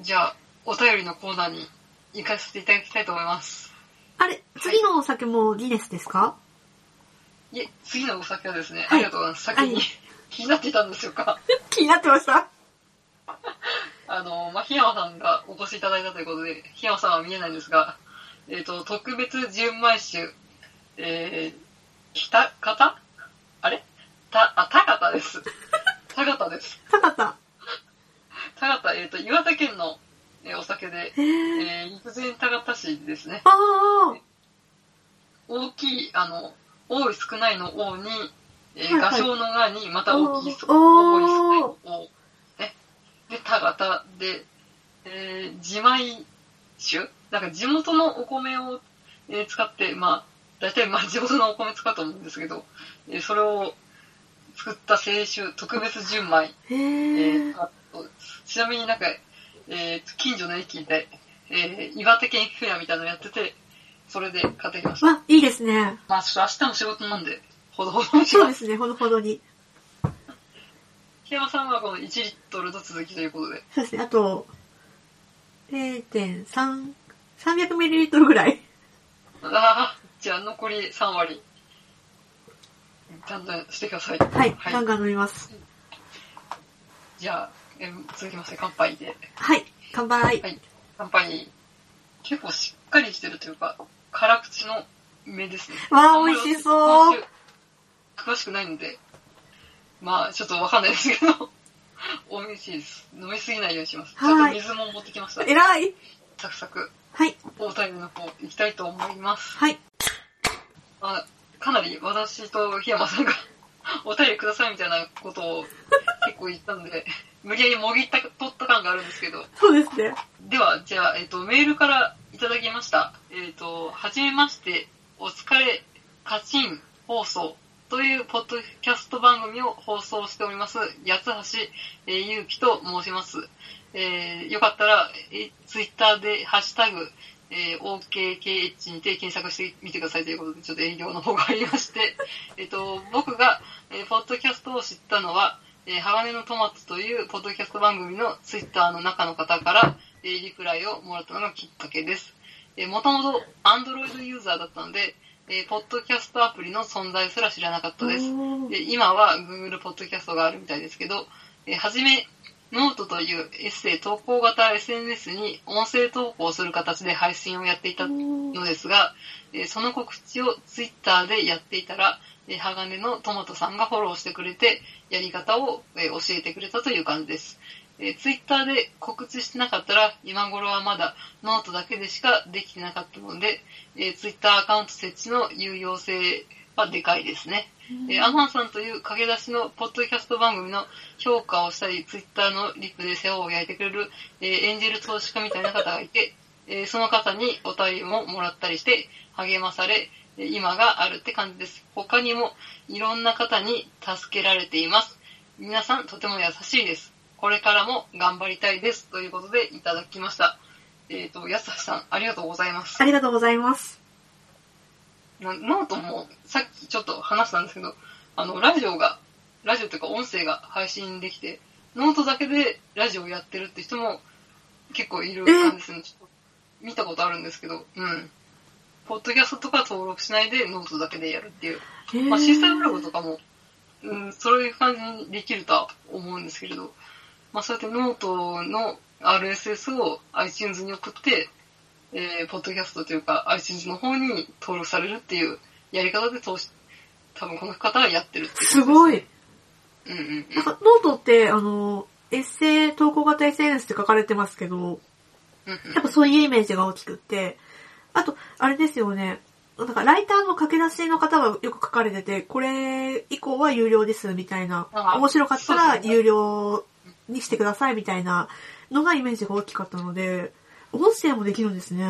じゃあ、お便りのコーナーに行かせていただきたいと思います。あれ、次のお酒もギネスですか？いえ、次のお酒はですね、はいありがとうございます。先に、はい気になっていたんですよか。気になってました？あの、まあ、檜山さんがお越しいただいたということで、檜山さんは見えないんですが、えっ、と、特別純米酒、えー、北方？あれ？た、あ、高田です。高 田です。高田。高田、えっ、と、岩手県の、えーお酒で。えー、陸前高田市ですね。大きい、あの、多い少ないの王に、えー画商のがに、また大きい、多い少ないの王。ね。で、田形で、えー、自米酒？なんか地元のお米を、えー使って、まあ、大体まあ地元のお米使うと思うんですけど、えーそれを作った清酒、特別純米、へえーー。あとちなみになんか、えー近所の駅で、えー岩手県フェアみたいなのやってて、それで買ってきました。わ、いいですね。まあ、ちょっと明日も仕事なんで、ほどほどに。そうですすね、ほどほどに。檜山さんはこの1リットルの続きということで。そうですね、あと、0.3、300ml ぐらい。ああ、じゃあ残り3割。ちゃんとしてください。はい、はいガンガン飲みます。じゃあ、えー続きまして乾杯で。はい、乾杯。はい。乾杯。結構しっかりしてるというか、辛口の目ですね。わあ美味しそう私詳しくないので、まあ、ちょっとわかんないですけど、美味しいです。飲みすぎないようにします。ちょっとはい水も持ってきました。えらい。サクサク。はい、お便りの方行きたいと思います。はい。あかなり私と檜山さんが お便りくださいみたいなことを結構言ったんで、無理やりもぎった、取った感があるんですけど。そうですね。では、じゃあ、えっ、と、メールからいただきました。えっ、と、はじめまして、お疲れ、カチン放送というポッドキャスト番組を放送しております、八橋、えー、ゆうきと申します。えーよかったら、えー、ツイッターで、ハッシュタグ、えー OKKH にて検索してみてくださいということで、ちょっと営業の方がありまして、えっと、僕が、えーポッドキャストを知ったのは、えー、鋼のトマトというポッドキャスト番組のツイッターの中の方から、えーリプライをもらったのがきっかけです。えー、もともと Android ユーザーだったので、えーポッドキャストアプリの存在すら知らなかったです。で今は Google ポッドキャストがあるみたいですけど、えーはじめ、ノートというエッセイ投稿型 SNS に音声投稿する形で配信をやっていたのですが、えーその告知を Twitter でやっていたら、えー鋼のトマトさんがフォローしてくれて、やり方を、えー教えてくれたという感じです。えー、Twitter で告知してなかったら、今頃はまだノートだけでしかできてなかったので、えー、Twitter アカウント設置の有用性はでかいですね。えーアマンさんという駆け出しのポッドキャスト番組の評価をしたり、ツイッターのリプで世話を焼いてくれる、えーエンジェル投資家みたいな方がいて、えーその方にお便りももらったりして、励まされ、えー今があるって感じです。他にもいろんな方に助けられています。皆さんとても優しいです。これからも頑張りたいです。ということでいただきました。えっ、と、やすはさん、ありがとうございますあ。りがとうございます。なノートもさっきちょっと話したんですけど、あの、ラジオが、ラジオというか音声が配信できて、ノートだけでラジオやってるって人も結構いる感じですね。ちょっと見たことあるんですけど、うん。ポッドキャストとか登録しないでノートだけでやるっていう。まあ、 Seesaaブログとかも、うん、そういう感じにできるとは思うんですけれど、まあ、そうやってノートの RSS を iTunes に送って、えー、ポッドキャストというか iTunes の方に登録されるっていうやり方で通し、多分この方はやってるってすごい。うんうんうん。なんか、ノートって、あの、エッセイ、投稿型 SNS って書かれてますけど、うんうん。やっぱそういうイメージが大きくって、あと、あれですよね、なんかライターの駆け出しの方がよく書かれてて、これ以降は有料ですみたいな、あ面白かったら有料にしてくださいみたいなのがイメージが大きかったので、音声もできるんですね。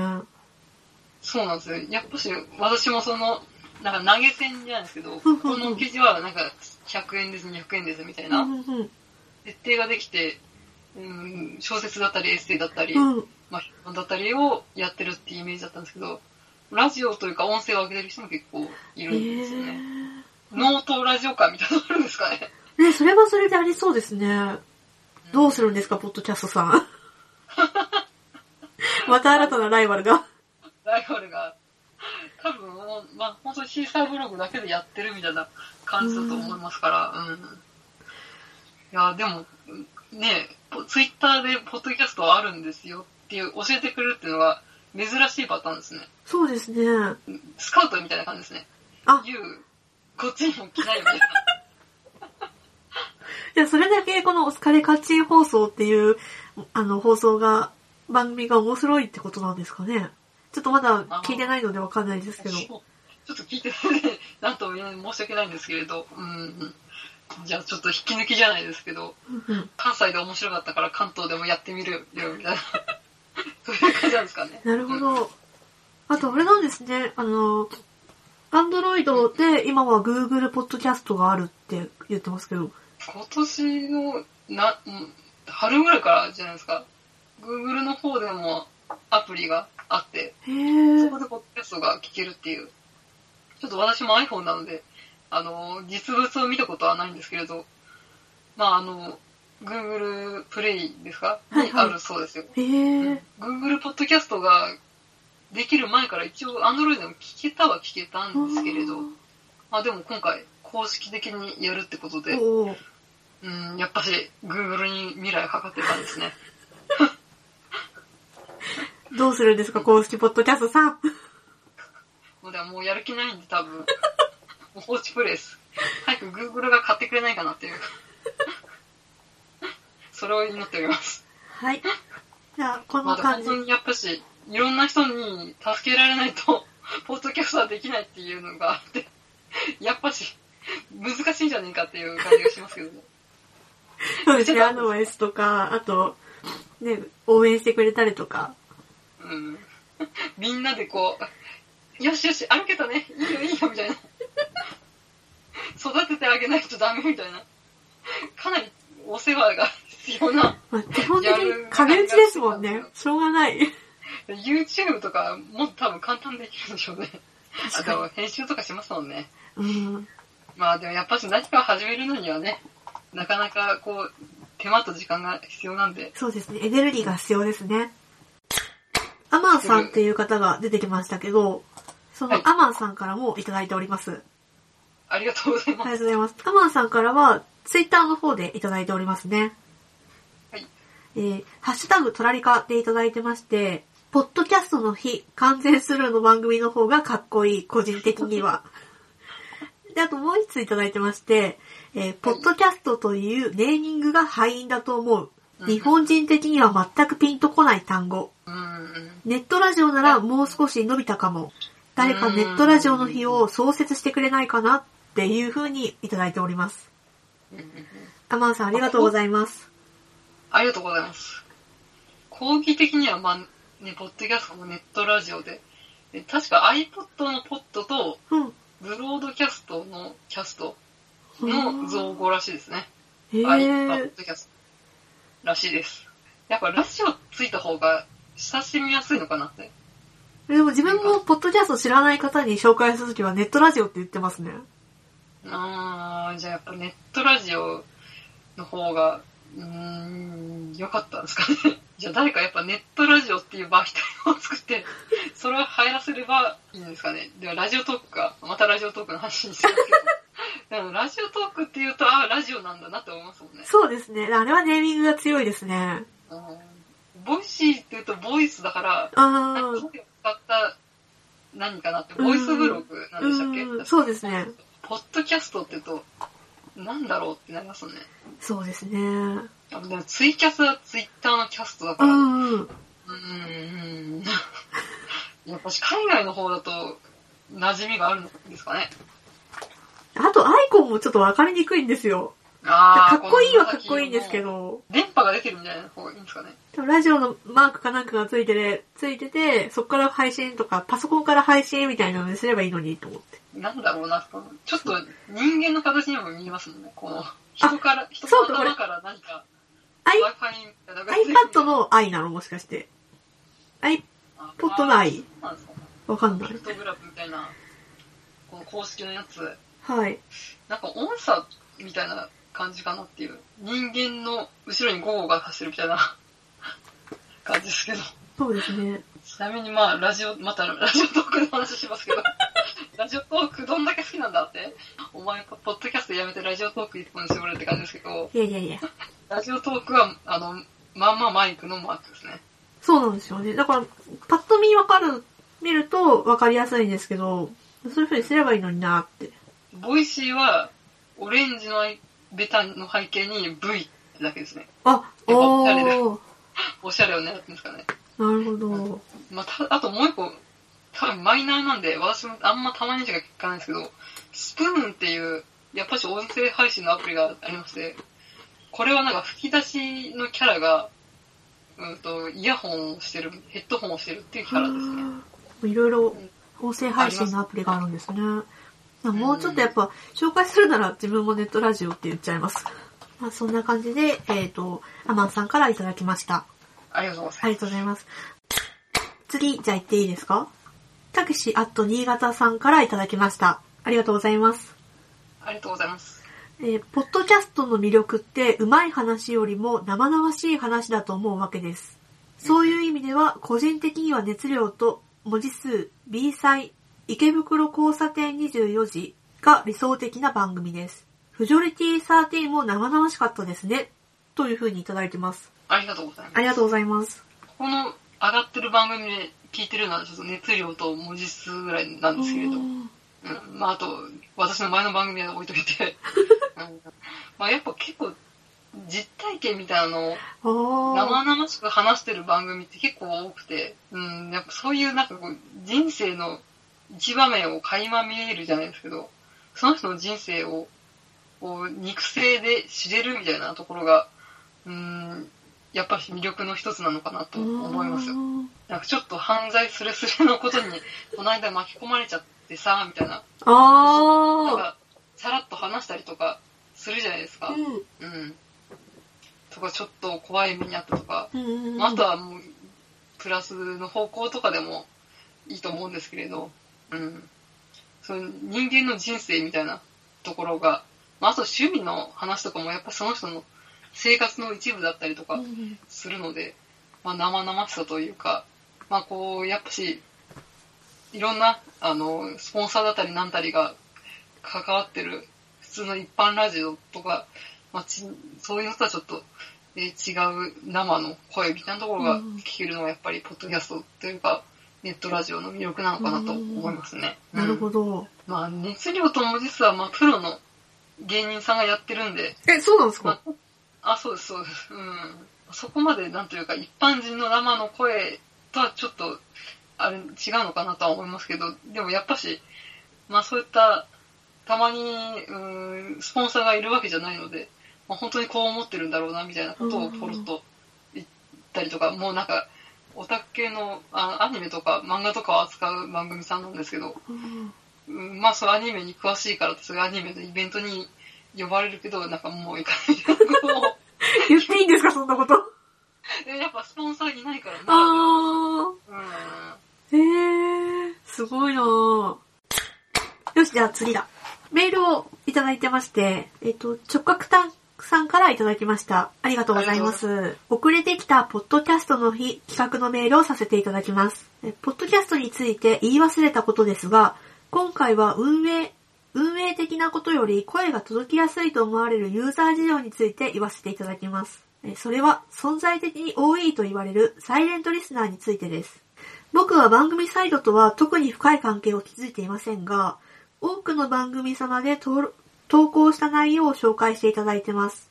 そうなんですよ。やっぱし、私もその、なんか投げ銭じゃないですけど、うんこの記事はなんか100円です、200円ですみたいな設定ができて、うん、小説だったりエッセイだったり、うん。うんまあ、評論だったりをやってるっていうイメージだったんですけど、ラジオというか音声を上げてる人も結構いるんですよね。ノートラジオ会みたいなのあるんですかね。ね、それはそれでありそうですね。どうするんですか、ポッドキャストさん。また新たなライバルが。ライバルが、多分もう、まあ、本当にシーサーブログだけでやってるみたいな感じだと思いますから、うん。いや、でも、ね、ツイッターでポッドキャストあるんですよっていう、教えてくれるっていうのが珍しいパターンですね。そうですね。スカウトみたいな感じですね。あ、言う、こっちにも来ないみたいな。じゃあそれだけこのお疲れカッチン放送っていう、あの、放送が、番組が面白いってことなんですかね？ちょっとまだ聞いてないのでわかんないですけど。ちょっと聞いてないね。なんと申し訳ないんですけれど、うんうん。じゃあちょっと引き抜きじゃないですけど、うんうん関西で面白かったから関東でもやってみるよ、みたいな。そういう感じなんですかね。なるほど。あと、あれなんですね。あの、アンドロイドで今は Google ポッドキャストがあるって言ってますけど。今年の、な、うん春ぐらいからじゃないですか。Google の方でもアプリがあって、そこでポッドキャストが聞けるっていう。ちょっと私も iPhone なので、あの、実物を見たことはないんですけれど、まああの、Google プレイですか？はいはい。にあるそうですよ。へー。Google ポッドキャストができる前から一応 Android でも聞けたは聞けたんですけれど、まあでも今回公式的にやるってことで、うん、やっぱし Google に未来かかってたんですね。どうするんですか、公式ポッドキャストさん。もうやる気ないんで多分、もう放置プレイです。早く Google が買ってくれないかなっていう。それを祈っております。はい。じゃあ、こんまあな感じ。でも本当にやっぱし、いろんな人に助けられないと、ポッドキャストはできないっていうのがあって、やっぱし、難しいんじゃねえかっていう感じがしますけどね。そうですね、アドバイスとか、あと、ね、応援してくれたりとか。うん。みんなでこう、よしよし、歩けたね、いいよいいよ、みたいな。育ててあげないとダメみたいな。かなりお世話が必要な。まあ、基本的に壁打ちですもんね。しょうがない。YouTube とかもっと多分簡単できるでしょうね。あと編集とかしますもんね。に。うん。まあでもやっぱし何かを始めるのにはね、なかなかこう、手間と時間が必要なんで、そうですね、エネルギーが必要ですね。アマンさんっていう方が出てきましたけど、そはいのアマンさんからもいただいております。ありがとうございます。ありがとうございます。アマンさんからは、ツイッターの方でいただいておりますね。はい。えー、ハッシュタグトラリカでいただいてまして、ポッドキャストの日、完全スルーの番組の方がかっこいい、個人的には。で、あともう一ついただいてまして、えー、ポッドキャストというネーミングが敗因だと思う。日本人的には全くピンとこない単語。ネットラジオならもう少し伸びたかも。誰かネットラジオの日を創設してくれないかなっていう風にいただいております。アマンさんありがとうございます。ありがとうございます。講義的には、まあ、ね、ポッドキャストもネットラジオで、で確か iPod のポッドと、うん。ブロードキャストのキャストうんの造語らしいですね。へ iPod ー。キャストらしいです。やっぱラジオついた方が親しみやすいのかなって。でも自分もポッドキャスト知らない方に紹介するときはネットラジオって言ってますね。あー、じゃあやっぱネットラジオの方が、うーん、良かったんですかね。じゃあ誰かやっぱネットラジオっていう媒体を作って、それを流行らせればいいんですかね。ではラジオトークか、またラジオトークの話にしてますけど。でもラジオトークって言うと、あー、ラジオなんだなって思いますもんね。そうですね。あれはネーミングが強いですね。うんボイシーって言うとボイスだから、あなんかー。声を使った何かなって、ボイスブログなんでしたっけ？うんそうですね。ポッドキャストって言うと、なんだろうってなりますよね。そうですね。あでもツイキャスはツイッターのキャストだうから、うん、ん。やっぱし海外の方だと馴染みがあるんですかね？あとアイコンもちょっとわかりにくいんですよ。あかっこいいはかっこいいんですけ。ど、電波が出てるみたいな方がいいんですかね。でもラジオのマークかなんかがついてて、ついてて、そこから配信とか、パソコンから配信みたいなのにすればいいのにと思って。なんだろうな、ちょっと人間の形にも見えますもんね。この人から、人の頭から何か iPad の i なのもしかして。iPod の i? わかんないピク。トグラフみたいな、この公式のやつ、はい。なんか音差みたいな感じかなっていう。人間の後ろにゴーが走るみたいな 感じですけど。そうですね。ちなみにまあ、ラジオ、またラジオトークの話しますけど、ラジオトークどんだけ好きなんだって？お前、ポッドキャストやめてラジオトーク一本にしてもらうって感じですけど、いやいやいや。ラジオトークは、あの、まんまマイクのマークですね。そうなんですよね。だから、パッと見わかる、見るとわかりやすいんですけど、そういう風にすればいいのになって。ボイシーは、オレンジのベタの背景に V だけですね。あ、おしゃれだ おしゃれを狙ってるんですかね。なるほど。まあ、た、あともう一個、多分マイナーなんで、私もあんまたまにしか聞かないんですけど、スプーンっていう、やっぱし音声配信のアプリがありまして、これはなんか吹き出しのキャラが、うんと、イヤホンをしてる、ヘッドホンをしてるっていうキャラですね。いろいろ音声配信のアプリがあるんですね。もうちょっとやっぱ紹介するなら自分もネットラジオって言っちゃいます。まあそんな感じで、えっ、と、アマンさんからいただきました。ありがとうございありがとうございます。次、じゃあ行っていいですか？たけしアット新潟さんからいただきました。ありがとうございます。ます。ありがとうございます。えーポッドキャストの魅力って上手い話よりも生々しい話だと思うわけです。そういう意味では個人的には熱量と文字数 B 祭池袋交差点24時が理想的な番組です。フジョリティ13も生々しかったですね。という風にいただいてます。ありがとうございます。ありがとうございます。この上がってる番組で聞いてるのはちょっと熱量と文字数ぐらいなんですけれど、うん、まああと、私の前の番組は置いといて、うんまあやっぱ結構実体験みたいなのをあ生々しく話してる番組って結構多くて、うん、やっぱそういうなんかこう人生の一場面を垣間見えるじゃないですけど、その人の人生をこう肉声で知れるみたいなところが、うん、やっぱり魅力の一つなのかなと思いますよ。なんかちょっと犯罪すれすれのことに、この間巻き込まれちゃってさ、みたいな。なんあか、さらっと話したりとかするじゃないですか。ー。うん。とか、ちょっと怖い目にあったとか。うん。うんまああとはもう、プラスの方向とかでもいいと思うんですけれど、うん。その人間の人生みたいなところが、まあ、あと趣味の話とかもやっぱその人の生活の一部だったりとかうんするので、まあ、生々しさというか、まあこう、やっぱし、いろんな、あの、スポンサーだったりなんたりが関わってる普通の一般ラジオとか、まあ、ちそういうのとはちょっと、えー違う生の声みたいなところがうん聞けるのはやっぱりポッドキャストというか、ネットラジオの魅力なのかなと思いますね。なるど。ほど。まあ、熱量と文字数は、まあ、プロの芸人さんがやってるんで、え、そうなんですか？まあ、あ、そうです、そうです。うん。そこまで、なんというか、一般人の生の声とはちょっと、あれ、違うのかなとは思いますけど、でもやっぱし、まあそういった、たまに、うん、スポンサーがいるわけじゃないので、まあ、本当にこう思ってるんだろうな、みたいなことをポロッと言ったりとか、もうなんか、オタク系のあアニメとか漫画とかを扱う番組さんなんですけど、うんうん、まあそうアニメに詳しいからって、そういうアニメのイベントに呼ばれるけど、なんかもう行かない 言っていいんですか、そんなこと？でやっぱスポンサーいないからな。あうん。ー。えー、すごいなぁ。よし、じゃあ次だ。メールをいただいてまして、えっ、と、直角タンさんからいただきました。ありがとうございます。遅れてきたポッドキャストの日企画のメールをさせていただきます。えポッドキャストについて言い忘れたことですが、今回は運営、運営的なことより声が届きやすいと思われるユーザー事情について言わせていただきます。えそれは存在的に多いと言われるサイレントリスナーについてです。僕は番組サイドとは特に深い関係を築いていませんが、多くの番組様で登録投稿した内容を紹介していただいてます。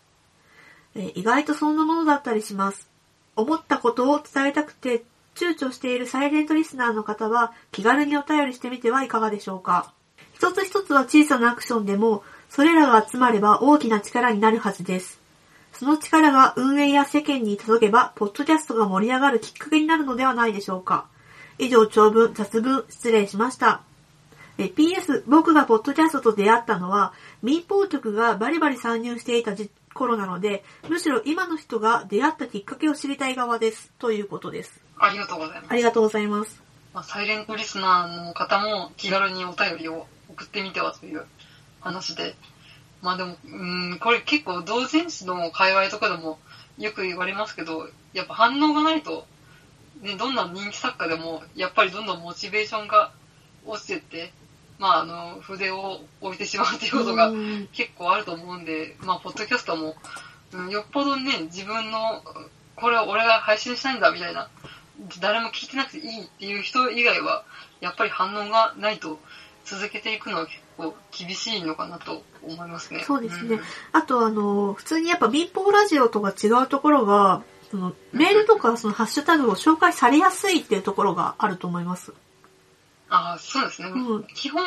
え意外とそんなものだったりします。思ったことを伝えたくて躊躇しているサイレントリスナーの方は気軽にお便りしてみてはいかがでしょうか。一つ一つは小さなアクションでも、それらが集まれば大きな力になるはずです。その力が運営や世間に届けば、ポッドキャストが盛り上がるきっかけになるのではないでしょうか。以上、長文、雑文、失礼しました。え PS、僕がポッドキャストと出会ったのは、民放局がバリバリ参入していた時頃なので、むしろ今の人が出会ったきっかけを知りたい側です。ということです。ありがとうございます。ありがとうございます。まあ、サイレントリスナーの方も気軽にお便りを送ってみてはという話で。まあでも、うん、これ結構同人誌の界隈とかでもよく言われますけど、やっぱ反応がないとね、どんな人気作家でも、やっぱりどんどんモチベーションが落ちてって、まあ、あの、筆を置いてしまうっていうことがうん結構あると思うんで、まあ、ポッドキャストも、うん、よっぽどね、自分の、これは俺が配信したいんだみたいな、誰も聞いてなくていいっていう人以外は、やっぱり反応がないと続けていくのは結構厳しいのかなと思いますね。そうですねんあとあの、普通にやっぱ民放ラジオとか違うところが、そのメールとかそのハッシュタグを紹介されやすいっていうところがあると思います。ああ、そうですね。うん基本、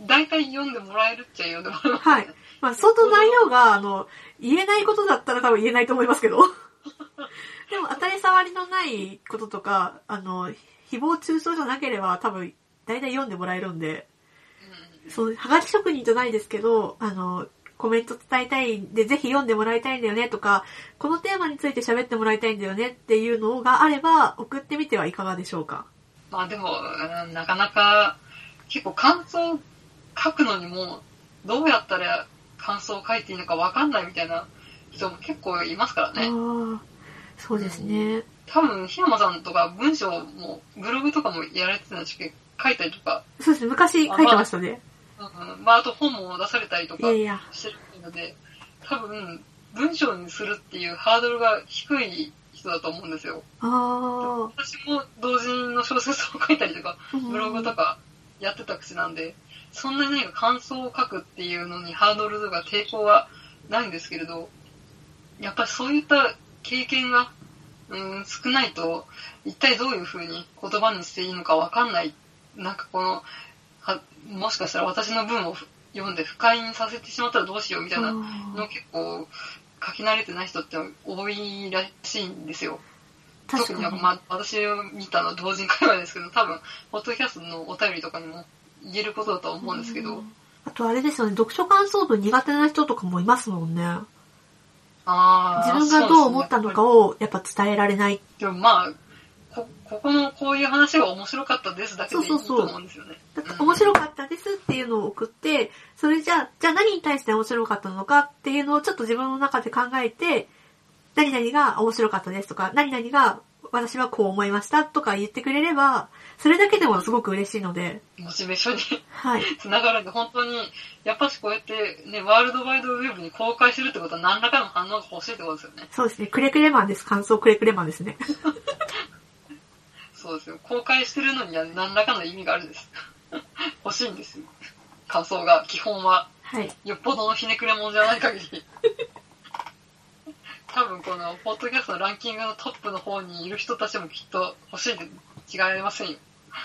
大体読んでもらえるっちゃ読んでもらえます、はい。まあ、相当内容が、あの、言えないことだったら多分言えないと思いますけど。でも、当たり障りのないこととか、あの、誹謗中傷じゃなければ多分、大体読んでもらえるんで、うんそう、はがき職人じゃないですけど、あの、コメント伝えたいんで、ぜひ読んでもらいたいんだよねとか、このテーマについて喋ってもらいたいんだよねっていうのがあれば、送ってみてはいかがでしょうか？まあでも、うんなかなか、結構感想書くのにも、どうやったら感想を書いていいのかわかんないみたいな人も結構いますからあね。あ、そうですね。多分、檜山さんとか文章も、ブログとかもやられてたんですけど、書いたりとか、そうですね。昔書いてましたね。うん、まああと本も出されたりとかいやいや。してるので、多分、文章にするっていうハードルが低い人だと思うんですよ。あ私も同人の小説を書いたりとか、あ。ブログとかやってた口なんで、そんなに何か感想を書くっていうのにハードルとか抵抗はないんですけれど、やっぱりそういった経験が、うん、少ないと、一体どういう風に言葉にしていいのかわかんない。なんかこの、はもしかしたら私の文を読んで不快にさせてしまったらどうしようみたいなのあ結構書き慣れてない人って多いらしいんですよ。ー確かに。特にまあ、私を見たのは同人会話ですけど、多分、ポッドキャストのお便りとかにも言えることだと思うんですけど、あとあれですよね、読書感想文苦手な人とかもいますもんね。ああ、自分がどう思ったのかを。をやっぱ伝えられない。でもまあ、こ、ここのこういう話が面白かったですだけでいいとそうそうそう思うんですよね。だって面白かったですっていうのを送って、それじゃあ、じゃあ何に対して面白かったのかっていうのをちょっと自分の中で考えて、何々が面白かったですとか、何々が私はこう思いましたとか言ってくれれば、それだけでもすごく嬉しいので、モチベーションにはい。つながるんで、本当に、やっぱしこうやってね、ワールドワイドウェブに公開するってことは何らかの反応が欲しいってことですよね。そうですね。くれくれマンです。感想くれくれマンですね。そうですよ。公開してるのには何らかの意味があるんです。欲しいんですよ。感想が、基本は。はい。よっぽどのひねくれもんじゃない限り。多分この、ポッドキャストのランキングのトップの方にいる人たちもきっと欲しいで違いませんよ。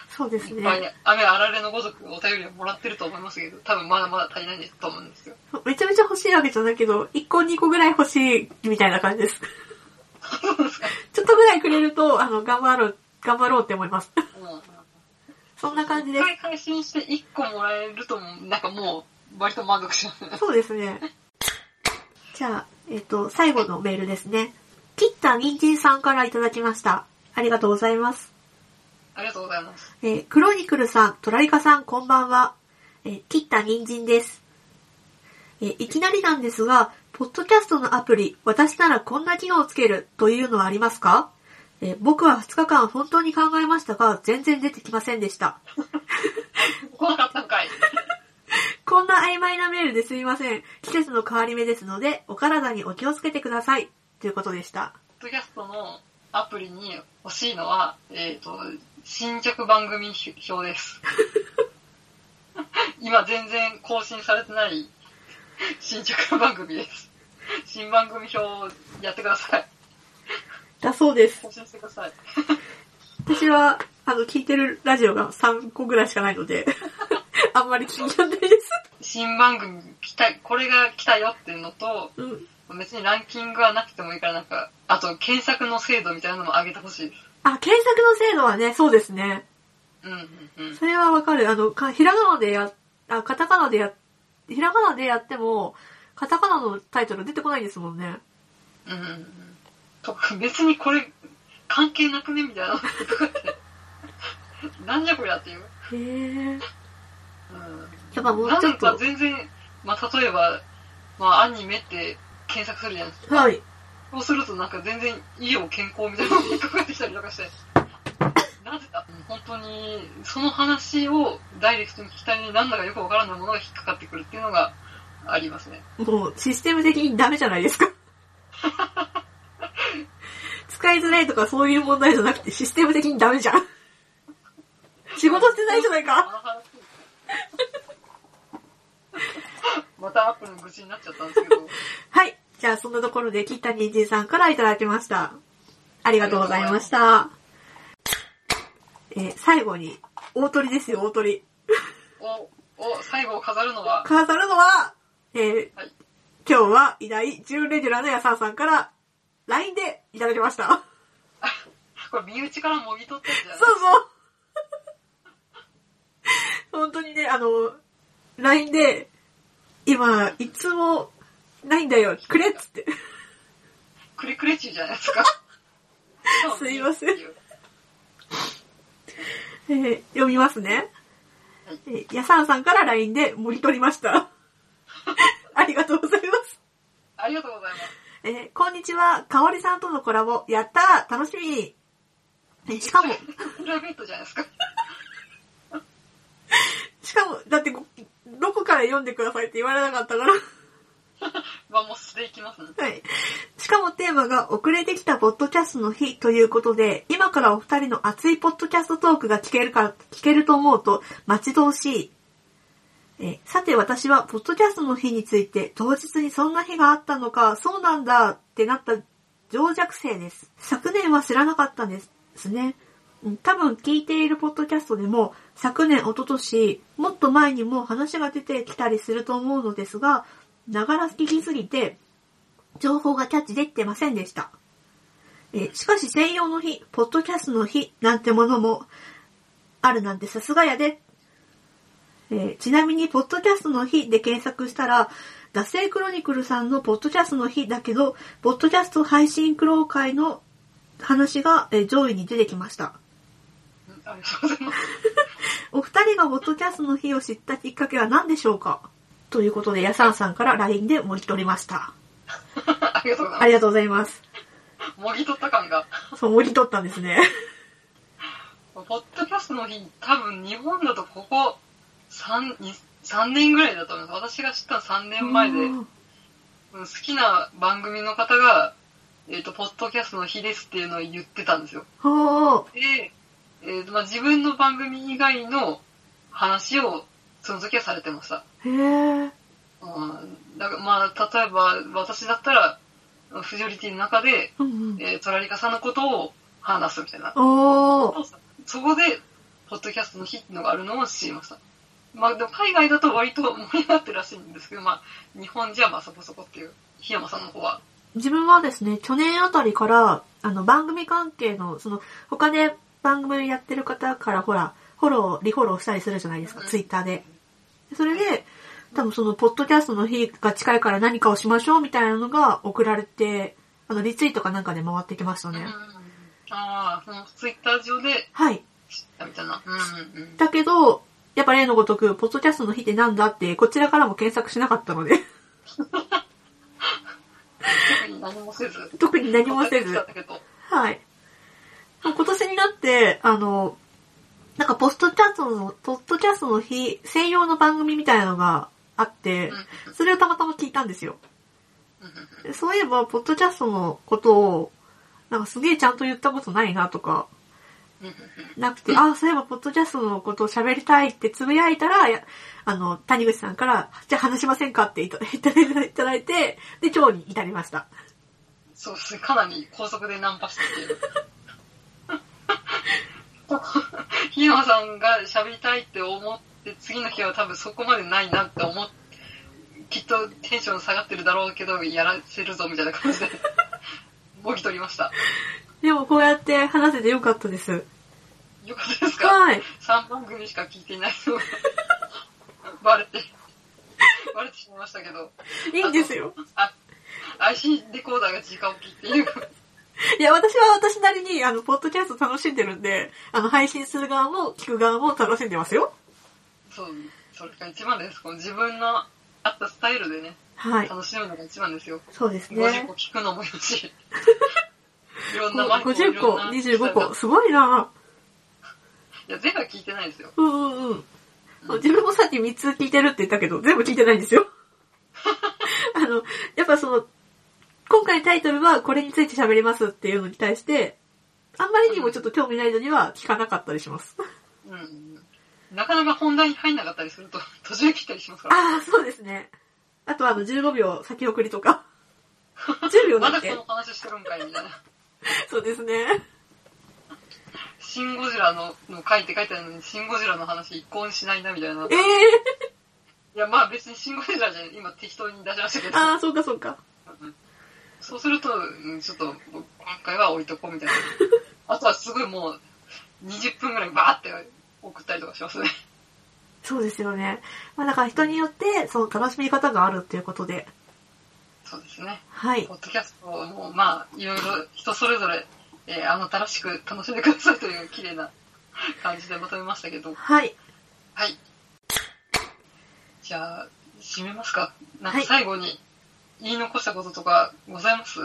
そうですいっぱいね。雨あられのごとくお便りをもらってると思いますけど、多分まだまだ足りないと思うんですよ。めちゃめちゃ欲しいわけじゃないけど、1個2個ぐらい欲しいみたいな感じです。ちょっとぐらいくれると、あの、頑張ろう、頑張ろうって思います。うんそんな感じです。一回配信して1個もらえるとも、なんかもう、割と満足しますね。そうですね。じゃあ、えっ、と、最後のメールですね。切った人参さんからいただきました。ありがとうございます。ありがとうございます。えークロニクルさん、トラリカさん、こんばんは。えー切った人参です。えーいきなりなんですが、ポッドキャストのアプリ、私ならこんな機能をつけるというのはありますか？えー僕は2日間本当に考えましたが、全然出てきませんでした。怖かったんかい。こんな曖昧なメールですみません。季節の変わり目ですので、お体にお気をつけてください。ということでした。ポッドキャストのアプリに欲しいのは、えっ、と、新着番組表です。今全然更新されてない新着番組です。新番組表をやってください。だそうです。更新してください。私は、あの、聞いてるラジオが3個ぐらいしかないので、あんまり気にならないです。新番組来た、これが来たよっていうのと、うん。別にランキングはなくてもいいからなんか、あと検索の精度みたいなのも上げてほしいです。あ、検索の精度はね、そうですね。うんうんうん。それはわかる。あの、かひらがなでや、あ、カタカナでや、ひらがなでやっても、カタカナのタイトル出てこないですもんね。うんうんうん。とか、別にこれ、関係なくねみたいなのとかって。なんじゃこりゃっていう。へえ。うん。やっぱもうちょっとなんか全然、まあ、例えば、まあ、アニメって検索するじゃないですか。はい。そうするとなんか全然、医療健康みたいなのに引っかかってきたりとかして、当に、その話をダイレクトに聞きたいのになんだかよくわからないものが引っかかってくるっていうのがありますね。もう、システム的にダメじゃないですか。使いづらいとかそういう問題じゃなくて、システム的にダメじゃん。仕事してないじゃないか。またアップルの愚痴になっちゃったんですけど。はい。じゃあ、そんなところで、切った人参さんからいただきました。ありがとうございました。えー最後に、大鳥ですよ、大鳥。お、お、最後を飾るのは、飾るのは、えーはい今日は偉大、準レギュラーのやさんさんから、LINE でいただきました。これ身内からもぎ取ってるじゃないそうそう。本当にね、あの、LINE で、今、いつも、ないんだよ、くれっつって。クレクレチじゃないですか。すいませんえー読みますね。えーやさんさんから LINE で盛り取りました。ありがとうございます。ありがとうございます。えーこんにちは。かおりさんとのコラボ、やったー楽しみえーしかも、プライベートじゃないですか。しかも、だってご、どこから読んでくださいって言われなかったから。まあ、もう素でいきますね。はい。しかもテーマが遅れてきたポッドキャストの日ということで、今からお二人の熱いポッドキャストトークが聞けるから、聞けると思うと待ち遠しい。えさて私はポッドキャストの日について当日にそんな日があったのか、そうなんだってなった情弱生です。昨年は知らなかったんですね。多分聞いているポッドキャストでも昨年、一昨年、もっと前にも話が出てきたりすると思うのですが、ながら聞きすぎて情報がキャッチできてませんでした。えしかし専用の日、ポッドキャストの日なんてものもあるなんてさすがやで。えーちなみに、ポッドキャストの日で検索したら、惰性クロニクルさんのポッドキャストの日だけど、ポッドキャスト配信苦労会の話が、えー上位に出てきました。お二人がポッドキャストの日を知ったきっかけは何でしょうか？ということで、やさんさんから LINE で盛り取りました。ありがとうございありがとうございます。ます。もぎ取った感が。そう、盛り取ったんですね。ポッドキャストの日、多分日本だとここ3、2 3年ぐらいだと思います。私が知ったの3年前で、好きな番組の方が、えっ、と、ポッドキャストの日ですっていうのを言ってたんですよ。で、えーとまあ、自分の番組以外の話をその時はされてました。へー。うんだからまあ、例えば私だったら、フジョリティの中で、うんうん。えートラリカさんのことを話すみたいな。そこで、ポッドキャストの日っていうのがあるのを知りました。まあでも海外だと割と盛り上がってるらしいんですけど、まあ日本じゃまあそこそこっていう、檜山さんの方は。自分はですね、去年あたりから、あの、番組関係の、その、他で番組やってる方から、ほら、フォロー、リフォローしたりするじゃないですか、うんツイッターで。それで、多分その、ポッドキャストの日が近いから何かをしましょうみたいなのが送られて、あの、リツイートかなんかで回ってきましたね。うんああ、そのツイッター上ではい。知ったみたいな。うんうんうん。だけど、やっぱ例のごとく、ポッドキャストの日ってなんだって、こちらからも検索しなかったので、特に何もせず。特に何もせず。はい。今年になって、あの、なんかポストキャストの、ポッドキャストの日、専用の番組みたいなのがあってうん、それをたまたま聞いたんですよ。そういえば、ポッドキャストのことを、なんかすげえちゃんと言ったことないなとか、なくて、あ、そういえば、ポッドキャストのことを喋りたいってつぶやいたら、あの、谷口さんから、じゃあ話しませんかっていたいただいただいて、で、今日に至りました。そうですね、かなり高速でナンパしてていう。檜山さんが喋りたいって思って、次の日は多分そこまでないなって思って、きっとテンション下がってるだろうけど、やらせるぞみたいな感じで、ボギ取りました。でも、こうやって話せてよかったです。よかったですか？はい。3番組しか聞いていないのが バレて、バレてしまいましたけど。いいんですよ。あ、IC レコーダーが直置きっていう。いや、私は私なりに、あの、ポッドキャスト楽しんでるんで、あの、配信する側も聞く側も楽しんでますよ。そう、それが一番です。この自分の合ったスタイルでね、はい。楽しむのが一番ですよ。そうです50ね個。聞くのもいいし。50個、ろんな25個、すごいないや、全部は聞いてないですよ。うんうんうん。自分もさっき3つ聞いてるって言ったけど、全部聞いてないんですよ。あの、やっぱその、今回タイトルはこれについて喋りますっていうのに対して、あんまりにもちょっと興味ないのには聞かなかったりします。うん。なかなか本題に入んなかったりすると、途中で切ったりしますから。ああ、そうですね。あとあの、15秒先送りとか。10秒だっけ？まだこの話してるんかいみたいな。そうですね。シン・ゴジラのの書いて書いてあるのに、シン・ゴジラの話一向にしないなみたいな。いええや、まあ別にシン・ゴジラじゃ今適当に出しましたけど。ああ、そうかそうか。そうすると、うんちょっと、今回は置いとこうみたいな。あとはすごいもう、20分ぐらいバーって送ったりとかしますね。そうですよね。まあだから人によって、その楽しみ方があるっていうことで。そうですね。はいポ。ッドキャストも、まあ、いろいろ人それぞれ、えーあの、楽しく楽しんでくださいという綺麗な感じでまとめましたけど。はい。はい。じゃあ、締めますか。なんかはい最後に言い残したこととかございます、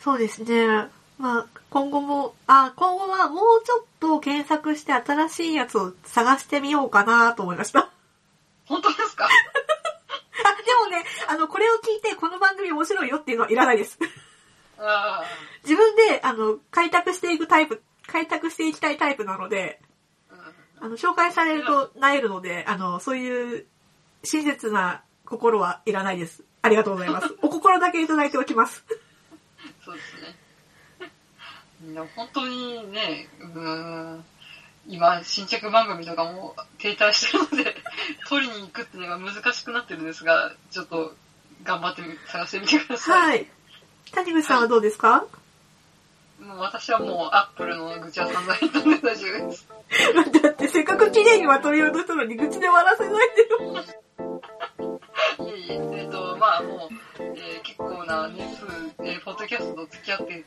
そうですね。まあ、今後も、あ、今後はもうちょっと検索して新しいやつを探してみようかなと思いました。あ、本当ですか？であの、これを聞いてこの番組面白いよっていうのはいらないです。あ自分で、あの、開拓していくタイプ、開拓していきたいタイプなので、あ、の、紹介されると萎えるので、あの、そういう親切な心はいらないです。ありがとうございます。お心だけいただいておきます。そうですね。本当にね、うーん、今、新着番組とかも停滞してるので、取りに行くっていうのが難しくなってるんですが、ちょっと頑張ってみ探してみてください。はい。谷口さんはどうですか、もう私はもうアップルの愚痴は散々言ったんで大丈夫です。だってせっかく綺麗にまとめようとしたのに愚痴で終わらせないでよ。いえいえ、えっ、と、まあもう、えー結構な年数、えードキャストと付き合っていっ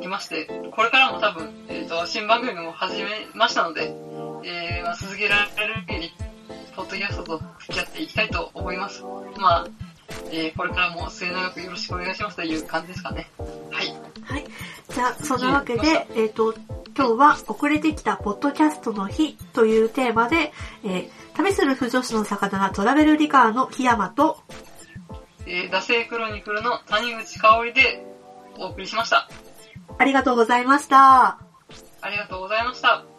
ていまして、これからも多分、えっ、と、新番組も始めましたので、えーまあ、続けられるように、ポッドキャストと付き合っていきたいと思います。まあ、えーこれからも末永くよろしくお願いしますという感じですかね。はい。はい。じゃあ、そんなわけで、えっ、と、今日は遅れてきたポッドキャストの日というテーマで、えー旅する不女子の魚トラベルリカーの檜山と、えー、惰性クロニクルの谷口香織でお送りしました。ありがとうございました。ありがとうございました。